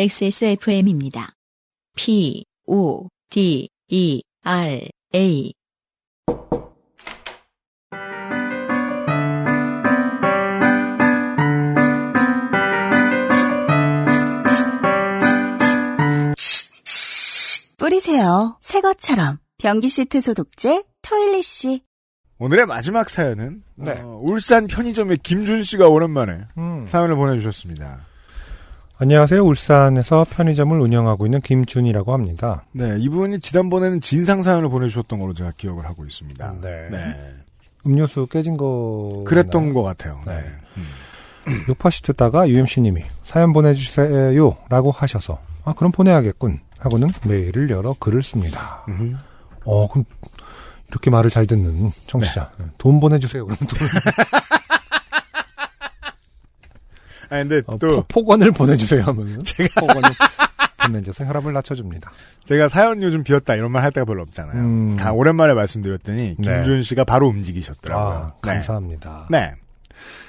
XSFM입니다. P, O, D, E, R, A. 뿌리세요. 새 것처럼. 변기 시트 소독제 토일리쉬. 오늘의 마지막 사연은 네. 어, 울산 편의점의 김준 씨가 오랜만에 음. 사연을 보내주셨습니다. 안녕하세요. 울산에서 편의점을 운영하고 있는 김준이라고 합니다. 네, 이분이 지난번에는 진상 사연을 보내주셨던 걸로 제가 기억을 하고 있습니다. 네. 음료수 깨진 거. 그랬던 것 같아요. 네. 네. 요파시 듣다가 UMC님이 사연 보내주세요. 라고 하셔서, 아, 그럼 보내야겠군. 하고는 메일을 열어 글을 씁니다. 음. 어, 그럼 이렇게 말을 잘 듣는 청취자. 네. 돈 보내주세요. 그러면 돈. 아 근데 어, 또 포, 폭언을 보내주세요. 하면 제가 폭언을 보내줘서 혈압을 낮춰줍니다. 제가 사연 요즘 비었다 이런 말 할 때가 별로 없잖아요. 음. 가- 오랜만에 말씀드렸더니 네. 김준 씨가 바로 움직이셨더라고요. 아, 감사합니다. 네. 네.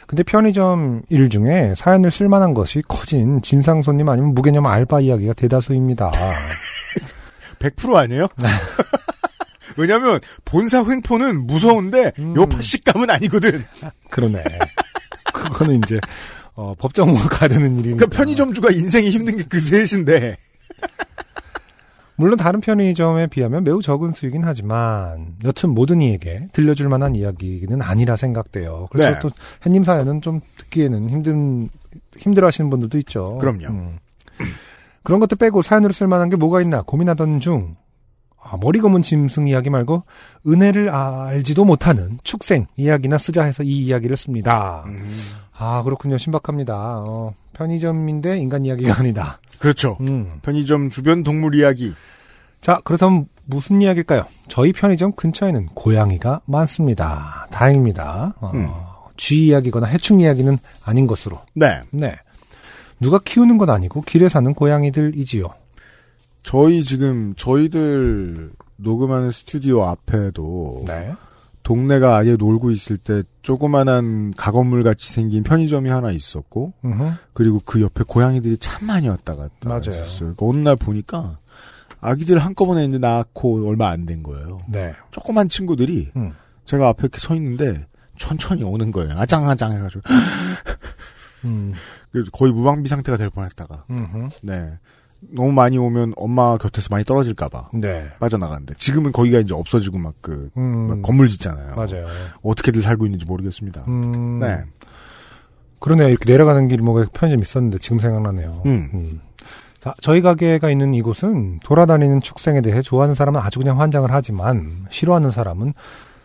근데 편의점 일 중에 사연을 쓸만한 것이 커진 진상 손님 아니면 무개념 알바 이야기가 대다수입니다. 100% 아니에요? 왜냐면 본사 횡포는 무서운데 음. 요파식감은 아니거든. 그러네. 그거는 이제 어, 법정으로 가야 되는 일이니까. 그러니까 편의점주가 인생이 힘든 게 그 셋인데. 물론 다른 편의점에 비하면 매우 적은 수이긴 하지만 여튼 모든 이에게 들려줄 만한 이야기는 아니라 생각돼요. 그래서 네. 또 햇님 사연은 좀 듣기에는 힘든 힘들어하시는 분들도 있죠. 그럼요. 음. 그런 것도 빼고 사연으로 쓸 만한 게 뭐가 있나 고민하던 중 아, 머리 검은 짐승 이야기 말고 은혜를 알지도 못하는 축생 이야기나 쓰자 해서 이 이야기를 씁니다. 음. 아 그렇군요. 신박합니다. 어, 편의점인데 인간 이야기가 아니다. 그렇죠. 음. 편의점 주변 동물 이야기. 자, 그렇다면 무슨 이야기일까요? 저희 편의점 근처에는 고양이가 많습니다. 다행입니다. 어, 음. 쥐 이야기거나 해충 이야기는 아닌 것으로. 네. 네. 누가 키우는 건 아니고 길에 사는 고양이들이지요. 저희 지금 저희들 녹음하는 스튜디오 앞에도 네. 동네가 아예 놀고 있을 때 조그만한 가건물 같이 생긴 편의점이 하나 있었고 음흠. 그리고 그 옆에 고양이들이 참 많이 왔다 갔다 맞아요. 했었어요. 그러니까 어느 날 보니까 아기들 한꺼번에 있는데 낳고 얼마 안 된 거예요. 네. 조그만 친구들이 음. 제가 앞에 이렇게 서 있는데 천천히 오는 거예요. 아장아장 해가지고 음. 거의 무방비 상태가 될 뻔했다가 음흠. 네 너무 많이 오면 엄마 곁에서 많이 떨어질까봐 네. 빠져나가는데 지금은 거기가 이제 없어지고 막그 음. 건물 짓잖아요. 맞아요. 어떻게들 살고 있는지 모르겠습니다. 음. 네. 그러네요. 이렇게 내려가는 길목에 편의점 있었는데 지금 생각나네요. 음. 자, 저희 가게가 있는 이곳은 돌아다니는 축생에 대해 좋아하는 사람은 아주 그냥 환장을 하지만 싫어하는 사람은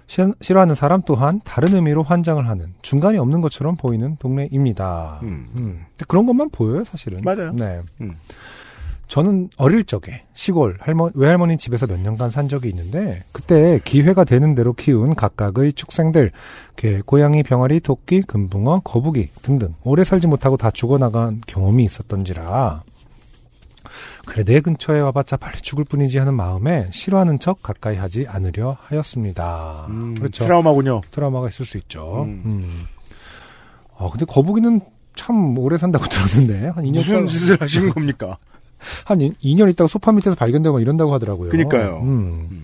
시- 싫어하는 사람 또한 다른 의미로 환장을 하는 중간이 없는 것처럼 보이는 동네입니다. 음. 음. 근데 그런 것만 보여요, 사실은. 맞아요. 네. 음. 저는 어릴 적에 시골 할머, 외할머니 집에서 몇 년간 산 적이 있는데 그때 기회가 되는 대로 키운 각각의 축생들 개, 고양이, 병아리, 토끼, 금붕어, 거북이 등등 오래 살지 못하고 다 죽어나간 경험이 있었던지라 그래 내 근처에 와봤자 빨리 죽을 뿐이지 하는 마음에 싫어하는 척 가까이 하지 않으려 하였습니다. 음, 그렇죠. 트라우마군요. 트라우마가 있을 수 있죠. 음. 음. 아 근데 거북이는 참 오래 산다고 들었는데 한 2년 무슨 짓을 하신 겁니까? 한 2, 년 있다가 소파 밑에서 발견되고 막 이런다고 하더라고요. 그니까요. 음. 음.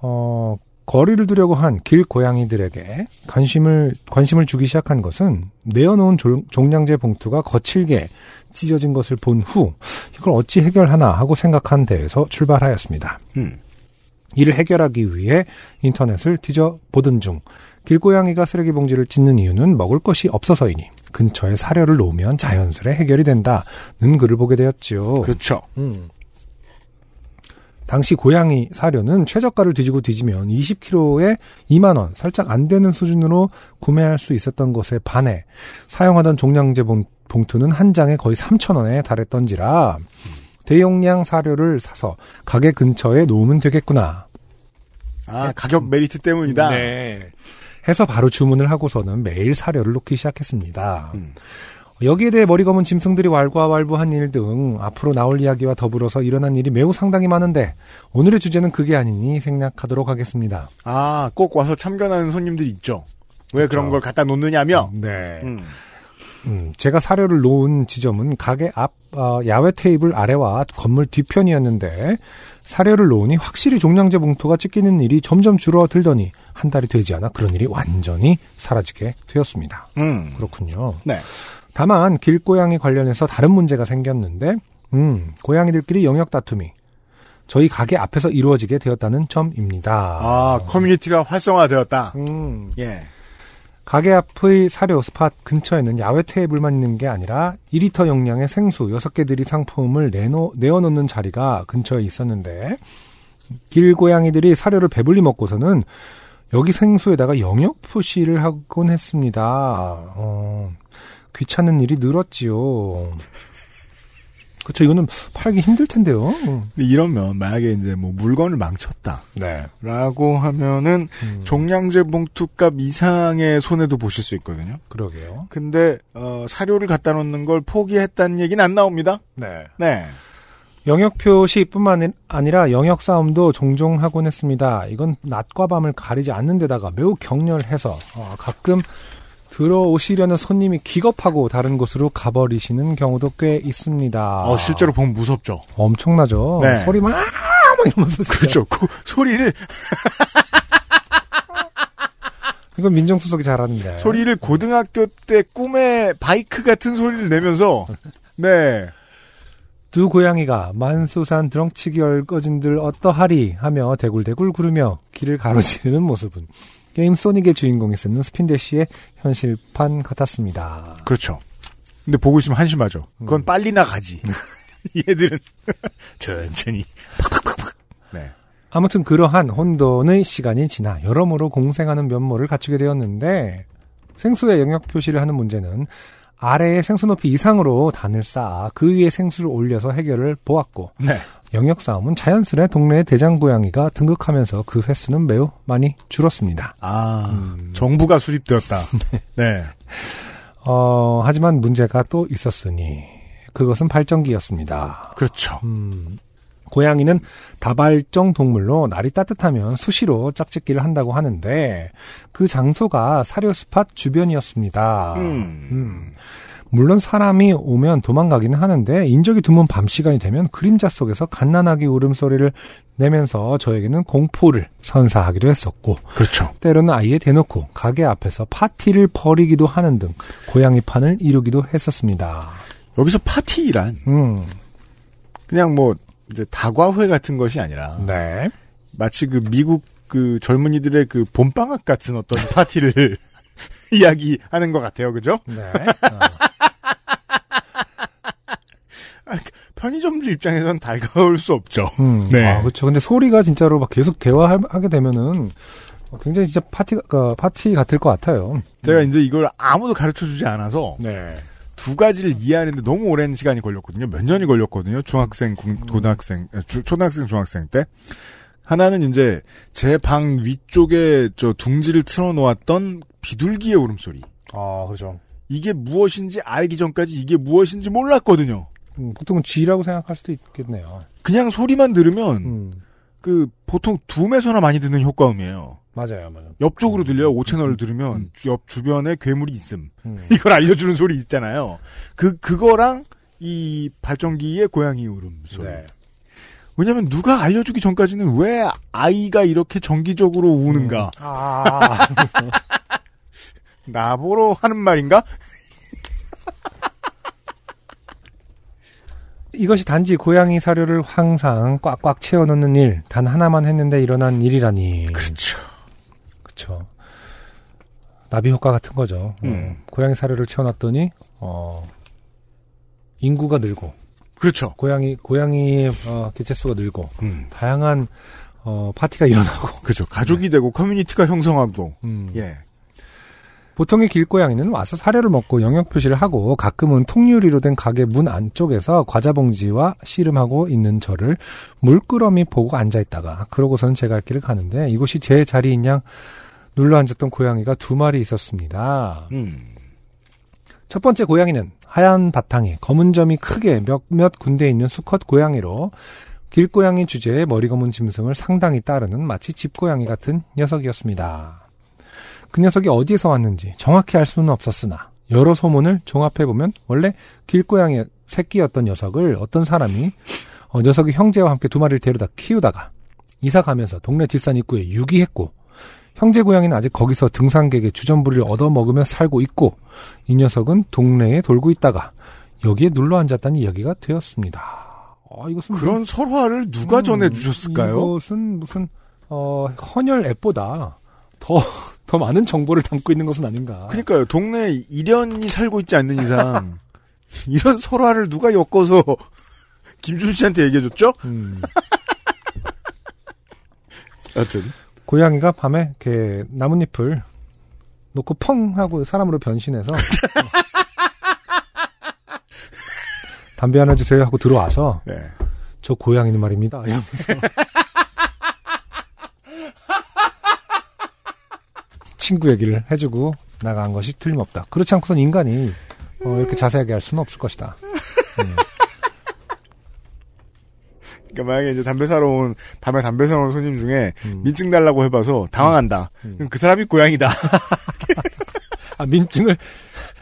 어, 거리를 두려고 한 길 고양이들에게 관심을, 관심을 주기 시작한 것은 내어놓은 조- 종량제 봉투가 거칠게 찢어진 것을 본 후 이걸 어찌 해결하나 하고 생각한 데에서 출발하였습니다. 음. 이를 해결하기 위해 인터넷을 뒤져 보던 중 길고양이가 쓰레기 봉지를 찢는 이유는 먹을 것이 없어서이니 근처에 사료를 놓으면 자연스레 해결이 된다는 글을 보게 되었지요. 그렇죠. 음. 당시 고양이 사료는 최저가를 뒤지고 뒤지면 20kg에 2만 원, 살짝 안 되는 수준으로 구매할 수 있었던 것에 반해 사용하던 종량제 봉, 봉투는 한 장에 거의 3천 원에 달했던지라 대용량 사료를 사서 가게 근처에 놓으면 되겠구나. 아, 가격 메리트 때문이다. 네. 해서 바로 주문을 하고서는 매일 사료를 놓기 시작했습니다. 음. 여기에 대해 머리 검은 짐승들이 왈가왈부한 일 등 앞으로 나올 이야기와 더불어서 일어난 일이 매우 상당히 많은데 오늘의 주제는 그게 아니니 생략하도록 하겠습니다. 아, 꼭 와서 참견하는 손님들 있죠. 왜 그런 그렇죠. 걸 갖다 놓느냐며. 네. 음. 음, 제가 사료를 놓은 지점은 가게 앞 어, 야외 테이블 아래와 건물 뒤편이었는데 사료를 놓으니 확실히 종량제 봉투가 찢기는 일이 점점 줄어들더니 한 달이 되지 않아 그런 일이 완전히 사라지게 되었습니다. 음. 그렇군요. 네. 다만 길고양이 관련해서 다른 문제가 생겼는데 음, 고양이들끼리 영역 다툼이 저희 가게 앞에서 이루어지게 되었다는 점입니다. 아, 커뮤니티가 활성화되었다. 음, 예. 가게 앞의 사료 스팟 근처에는 야외 테이블만 있는 게 아니라 2리터 용량의 생수 6개 들이 상품을 내놓, 내어놓는 자리가 근처에 있었는데 길고양이들이 사료를 배불리 먹고서는 여기 생수에다가 영역 표시를 하곤 했습니다. 어, 귀찮은 일이 늘었지요. 그쵸, 이거는 팔기 힘들 텐데요. 근데 이러면 만약에 이제 뭐 물건을 망쳤다. 네. 라고 하면은 음, 종량제 봉투값 이상의 손해도 보실 수 있거든요. 그러게요. 근데 어, 사료를 갖다 놓는 걸 포기했다는 얘기는 안 나옵니다. 네. 네. 영역 표시뿐만 아니라 영역 싸움도 종종 하곤 했습니다. 이건 낮과 밤을 가리지 않는 데다가 매우 격렬해서 어, 가끔 들어오시려는 손님이 기겁하고 다른 곳으로 가버리시는 경우도 꽤 있습니다. 어, 실제로 보면 무섭죠. 엄청나죠. 네. 소리만 아! 막 이러면서. 그렇죠. 그 소리를 이건 민정수석이 잘하는데. 소리를 고등학교 때 꿈에 바이크 같은 소리를 내면서 네. 두 고양이가 만수산 드렁치기 얼거진들 어떠하리 하며 대굴대굴 구르며 길을 가로지르는 모습은 게임 소닉의 주인공이 쓰는 스핀대시의 현실판 같았습니다. 그렇죠. 근데 보고 있으면 한심하죠. 그건 음. 빨리 나가지. 얘들은 천천히 팍팍팍팍. 네. 아무튼 그러한 혼돈의 시간이 지나 여러모로 공생하는 면모를 갖추게 되었는데 생수의 영역 표시를 하는 문제는 아래의 생수 높이 이상으로 단을 쌓아 그 위에 생수를 올려서 해결을 보았고 네. 영역 싸움은 자연스레 동네의 대장 고양이가 등극하면서 그 횟수는 매우 많이 줄었습니다. 아, 음. 정부가 수립되었다. 네. 어, 하지만 문제가 또 있었으니 그것은 발전기였습니다. 그렇죠. 음, 고양이는 다발적 동물로 날이 따뜻하면 수시로 짝짓기를 한다고 하는데 그 장소가 사료 스팟 주변이었습니다. 음. 음. 물론 사람이 오면 도망가기는 하는데 인적이 드문 밤 시간이 되면 그림자 속에서 갓난아기 울음소리를 내면서 저에게는 공포를 선사하기도 했었고 그렇죠. 때로는 아예 대놓고 가게 앞에서 파티를 벌이기도 하는 등 고양이 판을 이루기도 했었습니다. 여기서 파티란 음, 그냥 뭐 이제 다과회 같은 것이 아니라 네. 마치 그 미국 그 젊은이들의 그 봄방학 같은 어떤 파티를 이야기하는 것 같아요. 그죠? 네. 어. 편의점주 입장에선 달가울 수 없죠. 음, 네. 아, 그렇죠. 근데 소리가 진짜로 막 계속 대화하게 되면은 굉장히 진짜 파티 가 파티 같을 것 같아요. 제가 이제 이걸 아무도 가르쳐 주지 않아서 네. 두 가지를 이해하는데 너무 오랜 시간이 걸렸거든요. 몇 년이 걸렸거든요. 중학생, 고- 고등학생, 아, 주- 초등학생, 중학생 때. 하나는 이제 제 방 위쪽에 저 둥지를 틀어놓았던 비둘기의 울음소리. 아, 그렇죠. 이게 무엇인지 알기 전까지 이게 무엇인지 몰랐거든요. 음, 보통은 쥐라고 생각할 수도 있겠네요. 그냥 소리만 들으면 음, 그 보통 둠에서나 많이 듣는 효과음이에요. 맞아요, 맞아요. 옆쪽으로 들려요. 5채널을 음. 들으면 음. 주- 옆 주변에 괴물이 있음. 음. 이걸 알려주는 소리 있잖아요. 그 그거랑 이 발전기의 고양이 울음 소리. 네. 왜냐면 누가 알려주기 전까지는 왜 아이가 이렇게 정기적으로 우는가? 아, 나보러 하는 말인가? 이것이 단지 고양이 사료를 항상 꽉꽉 채워넣는 일, 단 하나만 했는데 일어난 일이라니. 그렇죠. 그쵸. 나비 효과 같은 거죠. 음. 어, 고양이 사료를 채워놨더니, 어, 인구가 늘고, 그렇죠. 고양이, 고양이의, 어, 개체수가 늘고, 음. 다양한, 어, 파티가 일어나고, 그렇죠. 가족이 되고 커뮤니티가 형성하고. 음. 예. 보통의 길고양이는 와서 사료를 먹고 영역 표시를 하고 가끔은 통유리로 된 가게 문 안쪽에서 과자 봉지와 씨름하고 있는 저를 물끄러미 보고 앉아 있다가 그러고선 제갈 길을 가는데 이곳이 제 자리인 양 눌러 앉았던 고양이가 두 마리 있었습니다. 음. 첫 번째 고양이는 하얀 바탕에 검은 점이 크게 몇몇 군데 있는 수컷 고양이로 길고양이 주제에 머리 검은 짐승을 상당히 따르는 마치 집고양이 같은 녀석이었습니다. 그 녀석이 어디에서 왔는지 정확히 알 수는 없었으나 여러 소문을 종합해보면 원래 길고양이 새끼였던 녀석을 어떤 사람이 어, 녀석이 형제와 함께 두 마리를 데려다 키우다가 이사 가면서 동네 뒷산 입구에 유기했고 형제 고양이는 아직 거기서 등산객의 주전부리를 얻어먹으며 살고 있고 이 녀석은 동네에 돌고 있다가 여기에 눌러 앉았다는 이야기가 되었습니다. 아, 이것은 그런 설화를 누가 음, 전해 주셨을까요? 이것은 무슨 어, 헌혈 앱보다 더, 더 많은 정보를 담고 있는 것은 아닌가. 그러니까요. 동네에 일연이 살고 있지 않는 이상 이런 설화를 누가 엮어서 김준 씨한테 얘기해줬죠? 음, 여튼 고양이가 밤에 이렇게 나뭇잎을 놓고 펑 하고 사람으로 변신해서 담배 하나 주세요 하고 들어와서 네. 저 고양이는 말입니다. 이러면서 친구 얘기를 해주고 나간 것이 틀림없다. 그렇지 않고선 인간이 어, 이렇게 자세하게 할 수는 없을 것이다. 음. 그러니까 만약에 이제 담배 사러 온 밤에 담배 사러 온 손님 중에 음. 민증 달라고 해봐서 당황한다. 음. 그럼 그 사람이 고양이다. 아, 민증을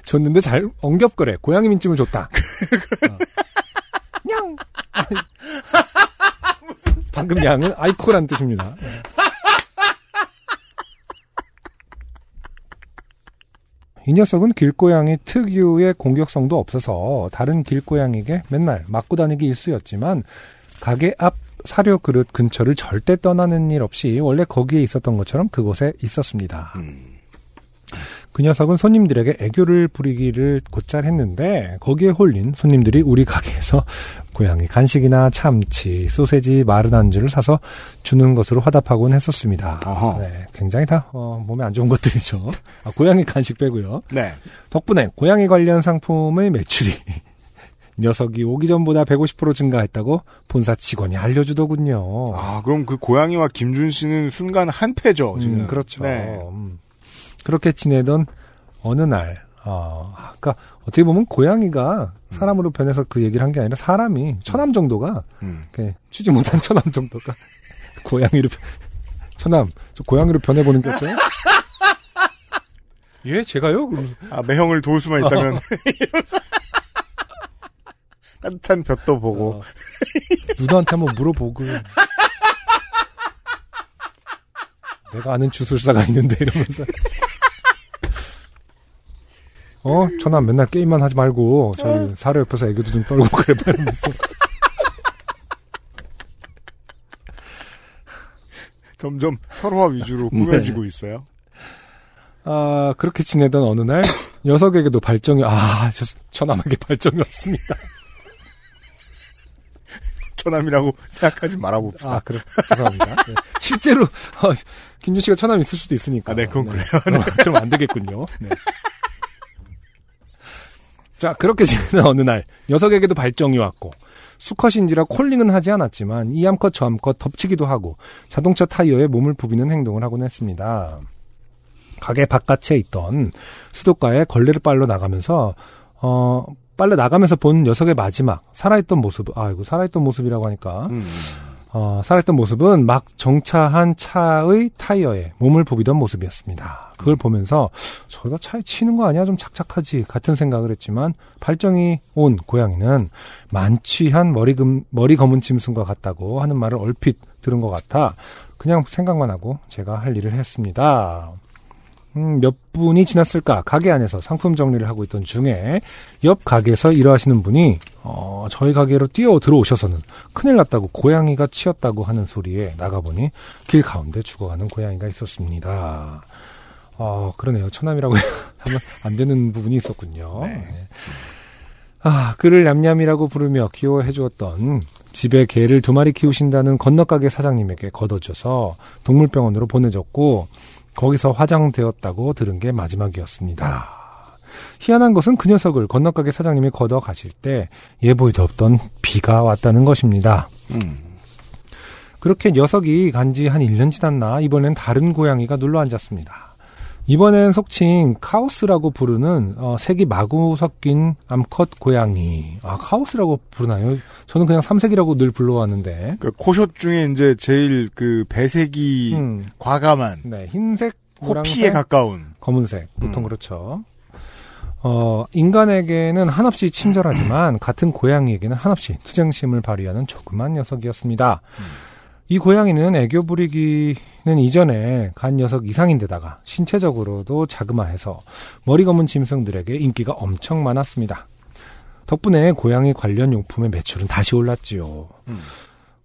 줬는데 잘 엉겹거래. 고양이 민증을 줬다. 어. 냥! 방금 양은 아이코란 뜻입니다. 네. 이 녀석은 길고양이 특유의 공격성도 없어서 다른 길고양이에게 맨날 맞고 다니기 일쑤였지만 가게 앞 사료 그릇 근처를 절대 떠나는 일 없이 원래 거기에 있었던 것처럼 그곳에 있었습니다. 그 녀석은 손님들에게 애교를 부리기를 곧잘 했는데 거기에 홀린 손님들이 우리 가게에서 고양이 간식이나 참치, 소세지, 마른 안주를 사서 주는 것으로 화답하곤 했었습니다. 어허. 네, 굉장히 다 어, 몸에 안 좋은 것들이죠. 아, 고양이 간식 빼고요. 네. 덕분에 고양이 관련 상품의 매출이 녀석이 오기 전보다 150% 증가했다고 본사 직원이 알려주더군요. 아, 그럼 그 고양이와 김준 씨는 순간 한패죠, 지금. 음, 그렇죠. 네. 음. 그렇게 지내던 어느 날, 어, 아까 어떻게 보면 고양이가 사람으로 변해서 그 얘기를 한 게 아니라 사람이 처남 정도가 음. 취지 못한 처남 정도가 고양이로 변- 처남 저 고양이로 변해보는 게 어때요? 예, 제가요? 그러면서 아, 매형을 도울 수만 있다면. 따뜻한 볕도 보고. 어, 누나한테 한번 물어보고. 내가 아는 주술사가 있는데 이러면서. 어? 저는 맨날 게임만 하지 말고 저희 사료 옆에서 애교도 좀 떨고 그래 이러면서. 점점 서로와 위주로 꾸며지고 있어요. 아 그렇게 지내던 어느 날 녀석에게도 발정이 아 저, 처남에게 발정이 없습니다 처남이라고 생각하지 말아봅시다. 아 그래 죄송합니다 네. 실제로 어, 김준 씨가 처남 있을 수도 있으니까 아, 네, 그건 그래요. 그럼 안 되겠군요. 네. 자, 그렇게 지내는 어느 날, 녀석에게도 발정이 왔고, 수컷인지라 콜링은 하지 않았지만, 이 암컷 저 암컷 덮치기도 하고, 자동차 타이어에 몸을 부비는 행동을 하곤 했습니다. 가게 바깥에 있던 수도가에 걸레를 빨러 나가면서, 어, 빨래 나가면서 본 녀석의 마지막, 살아있던 모습, 아이고, 살아있던 모습이라고 하니까, 음. 어, 살아있던 모습은 막 정차한 차의 타이어에 몸을 부비던 모습이었습니다. 그걸 보면서 저러다 차에 치는 거 아니야? 좀 착착하지 같은 생각을 했지만 발정이 온 고양이는 만취한 머리 금, 머리 검은 짐승과 같다고 하는 말을 얼핏 들은 것 같아 그냥 생각만 하고 제가 할 일을 했습니다. 음, 몇 분이 지났을까 가게 안에서 상품 정리를 하고 있던 중에 옆 가게에서 일하시는 분이 어, 저희 가게로 뛰어 들어오셔서는 큰일 났다고 고양이가 치였다고 하는 소리에 나가보니 길 가운데 죽어가는 고양이가 있었습니다. 어, 그러네요. 처남이라고 하면 안 되는 부분이 있었군요. 네. 아, 그를 냠냠이라고 부르며 귀여워해 주었던 집에 개를 두 마리 키우신다는 건너가게 사장님에게 걷어줘서 동물병원으로 보내줬고 거기서 화장되었다고 들은 게 마지막이었습니다. 희한한 것은 그 녀석을 건너가게 사장님이 걷어 가실 때 예보에도 없던 비가 왔다는 것입니다. 음. 그렇게 녀석이 간지 한 1년 지났나 이번엔 다른 고양이가 눌러 앉았습니다. 이번엔 속칭 카오스라고 부르는 어, 색이 마구 섞인 암컷 고양이. 아 카오스라고 부르나요? 저는 그냥 삼색이라고 늘 불러왔는데. 그 코숏 중에 이제 제일 그 배색이 음, 과감한 네 흰색, 호피에 가까운 검은색 보통 음. 그렇죠. 어, 인간에게는 한없이 친절하지만 같은 고양이에게는 한없이 투쟁심을 발휘하는 조그만 녀석이었습니다. 이 고양이는 애교 부리기는 이전에 간 녀석 이상인데다가 신체적으로도 자그마해서 머리 검은 짐승들에게 인기가 엄청 많았습니다. 덕분에 고양이 관련 용품의 매출은 다시 올랐지요. 음.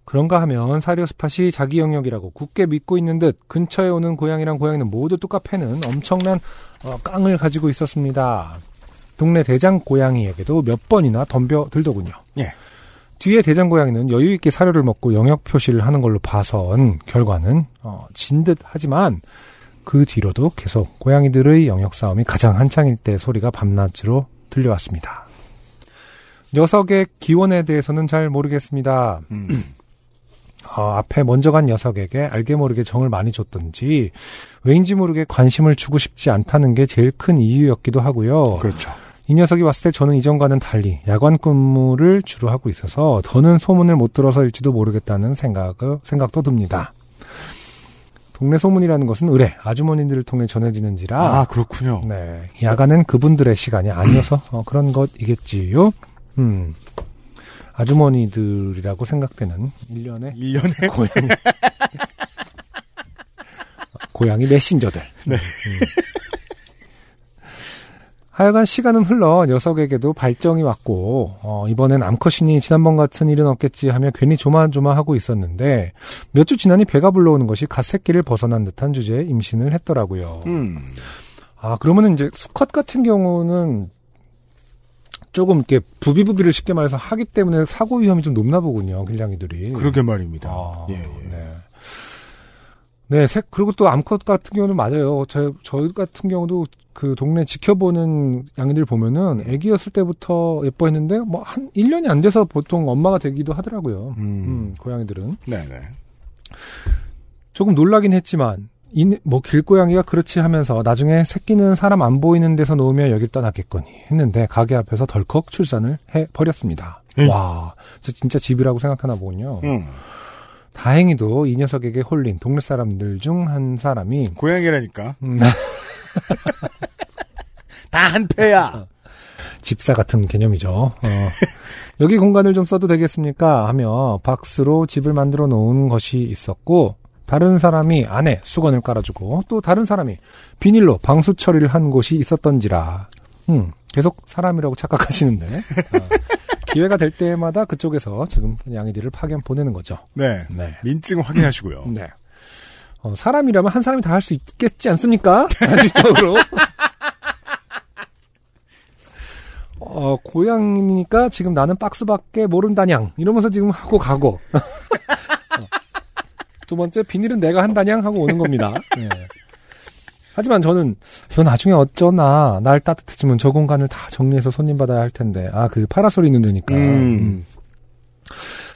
그런가 하면 사료 스팟이 자기 영역이라고 굳게 믿고 있는 듯 근처에 오는 고양이랑 고양이는 모두 뚜까패는 엄청난 어, 깡을 가지고 있었습니다. 동네 대장 고양이에게도 몇 번이나 덤벼들더군요. 예. 뒤에 대장 고양이는 여유 있게 사료를 먹고 영역 표시를 하는 걸로 봐선 결과는 어, 진듯 하지만 그 뒤로도 계속 고양이들의 영역 싸움이 가장 한창일 때 소리가 밤낮으로 들려왔습니다. 녀석의 기원에 대해서는 잘 모르겠습니다. 음. 어, 앞에 먼저 간 녀석에게 알게 모르게 정을 많이 줬던지 왜인지 모르게 관심을 주고 싶지 않다는 게 제일 큰 이유였기도 하고요. 그렇죠. 이 녀석이 왔을 때 저는 이전과는 달리 야간 근무를 주로 하고 있어서 더는 소문을 못 들어서일지도 모르겠다는 생각, 생각도 듭니다. 동네 소문이라는 것은 의뢰, 아주머니들을 통해 전해지는지라 아, 그렇군요. 네, 야간은 그분들의 시간이 아니어서 어, 그런 것이겠지요. 음, 아주머니들이라고 생각되는 일련의 1년에 고양이 고양이 메신저들. 네. 음. 하여간 시간은 흘러 녀석에게도 발정이 왔고 어, 이번엔 암컷이니 지난번 같은 일은 없겠지 하며 괜히 조마조마하고 있었는데 몇 주 지나니 배가 불러오는 것이 갓 새끼를 벗어난 듯한 주제에 임신을 했더라고요. 음. 아 그러면은 이제 수컷 같은 경우는 조금 이렇게 부비부비를 쉽게 말해서 하기 때문에 사고 위험이 좀 높나 보군요, 길냥이들이. 그러게 말입니다. 아, 예, 예. 네. 네, 색, 그리고 또 암컷 같은 경우는 맞아요. 저, 저희 같은 경우도 그 동네 지켜보는 양이들 보면은 애기였을 때부터 예뻐했는데 뭐 한 1년이 안 돼서 보통 엄마가 되기도 하더라고요. 음. 음, 고양이들은. 네네. 조금 놀라긴 했지만, 이, 뭐, 길고양이가 그렇지 하면서 나중에 새끼는 사람 안 보이는 데서 놓으며 여길 떠났겠거니 했는데 가게 앞에서 덜컥 출산을 해 버렸습니다. 음. 와, 저 진짜 집이라고 생각하나 보군요. 음. 다행히도 이 녀석에게 홀린 동네 사람들 중 한 사람이 고양이라니까. 음, 다 한패야. 집사 같은 개념이죠. 어, 여기 공간을 좀 써도 되겠습니까? 하며 박스로 집을 만들어 놓은 것이 있었고 다른 사람이 안에 수건을 깔아주고 또 다른 사람이 비닐로 방수 처리를 한 곳이 있었던지라 음, 계속 사람이라고 착각하시는데 어, 기회가 될 때마다 그쪽에서 지금 양이들을 파견 보내는 거죠. 네. 네. 민증 확인하시고요. 네. 어, 사람이라면 한 사람이 다 할 수 있겠지 않습니까? 현실적으로. 어, 고양이니까 지금 나는 박스밖에 모른다냥. 이러면서 지금 하고 가고. 어. 두 번째, 비닐은 내가 한다냥 하고 오는 겁니다. 네. 하지만 저는, 이거 나중에 어쩌나, 날 따뜻해지면 저 공간을 다 정리해서 손님 받아야 할 텐데. 아, 그 파라솔 있는 데니까. 음. 음.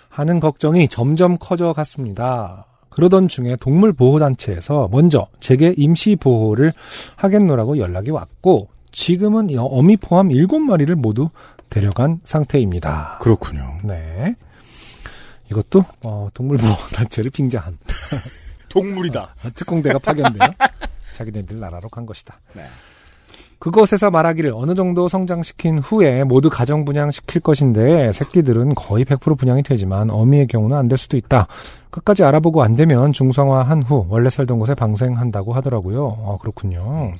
하는 걱정이 점점 커져 갔습니다. 그러던 중에 동물보호단체에서 먼저 제게 임시보호를 하겠노라고 연락이 왔고, 지금은 이 어미 포함 7마리를 모두 데려간 상태입니다. 그렇군요. 네. 이것도, 어, 동물보호 단체를 빙자한 동물이다. 특공대가 파견되어 자기네들 나라로 간 것이다. 네. 그것에서 말하기를 어느 정도 성장시킨 후에 모두 가정 분양시킬 것인데 새끼들은 거의 100% 분양이 되지만 어미의 경우는 안 될 수도 있다. 끝까지 알아보고 안 되면 중성화한 후 원래 살던 곳에 방생한다고 하더라고요. 어, 그렇군요.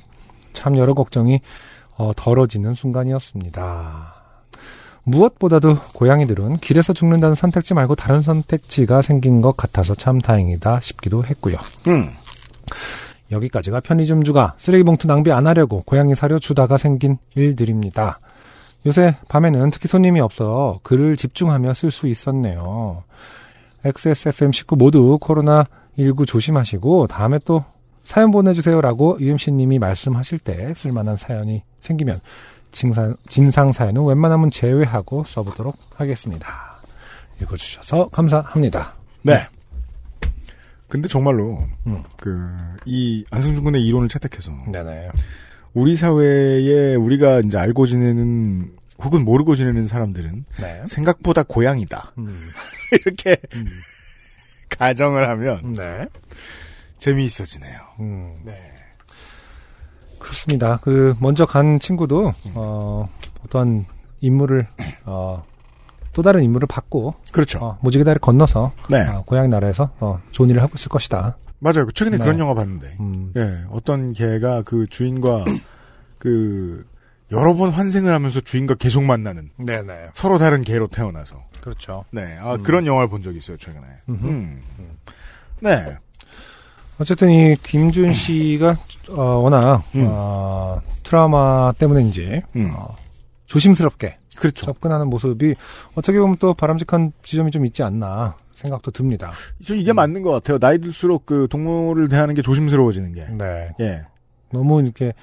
참 여러 걱정이 어, 덜어지는 순간이었습니다. 무엇보다도 고양이들은 길에서 죽는다는 선택지 말고 다른 선택지가 생긴 것 같아서 참 다행이다 싶기도 했고요. 음. 여기까지가 편의점주가 쓰레기 봉투 낭비 안 하려고 고양이 사료 주다가 생긴 일들입니다. 요새 밤에는 특히 손님이 없어 글을 집중하며 쓸 수 있었네요. XSFM19 모두 코로나19 조심하시고 다음에 또 사연 보내주세요라고 UMC님이 말씀하실 때 쓸만한 사연이 생기면 진상, 진상 사연은 웬만하면 제외하고 써보도록 하겠습니다. 읽어주셔서 감사합니다. 네. 근데 정말로 음. 그이 안승준 군의 이론을 채택해서 네네. 우리 사회에 우리가 이제 알고 지내는 혹은 모르고 지내는 사람들은 네. 생각보다 고양이다 음, 이렇게 음, 가정을 하면 네. 재미있어지네요. 음. 네. 그렇습니다. 그 먼저 간 친구도 음. 어 어떠한 임무를 어또 다른 임무를 받고 그렇죠. 어, 무지개 다리를 건너서 네. 어, 고향 나라에서 어, 좋은 일을 하고 있을 것이다. 맞아요. 최근에 네. 그런 영화 봤는데. 음, 예, 어떤 개가 그 주인과 그 여러 번 환생을 하면서 주인과 계속 만나는 네네. 서로 다른 개로 태어나서 그렇죠. 네, 아 음. 그런 영화를 본 적이 있어요 최근에. 음. 네, 어쨌든 이 김준 씨가 어, 워낙 음. 어, 트라우마 때문인지 음. 어, 조심스럽게 그렇죠. 접근하는 모습이 어떻게 보면 또 바람직한 지점이 좀 있지 않나 생각도 듭니다. 저 이게 맞는 것 같아요. 나이 들수록 그 동물을 대하는 게 조심스러워지는 게. 네. 예, 너무 이렇게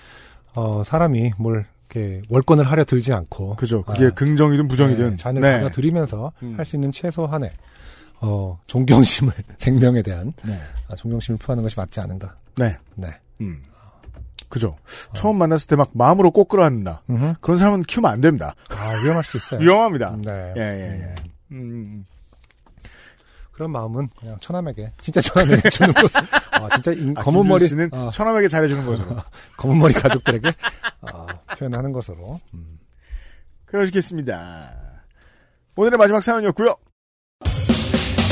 어, 사람이 뭘 이렇게 월권을 하려 들지 않고 그죠. 그게 아, 긍정이든 부정이든. 네, 잔을 네. 받아들이면서 음. 할수 있는 최소한의 어, 존경심을 생명에 대한 네. 아, 존경심을 표하는 것이 맞지 않은가. 네. 네. 음. 그죠. 처음 만났을 때 막 마음으로 꼭 끌어안는다. 음흠. 그런 사람은 키우면 안 됩니다. 아 위험할 수 있어요. 위험합니다. 네. 예, 예, 예. 음. 음, 그런 마음은 그냥 처남에게 진짜 처남에게 주는 것을 아 진짜 인- 아, 검은 머리 씨는 어, 처남에게 잘해주는 것으로. 검은 머리 가족들에게 어, 표현하는 것으로 음. 그러시겠습니다. 오늘의 마지막 사연이었고요.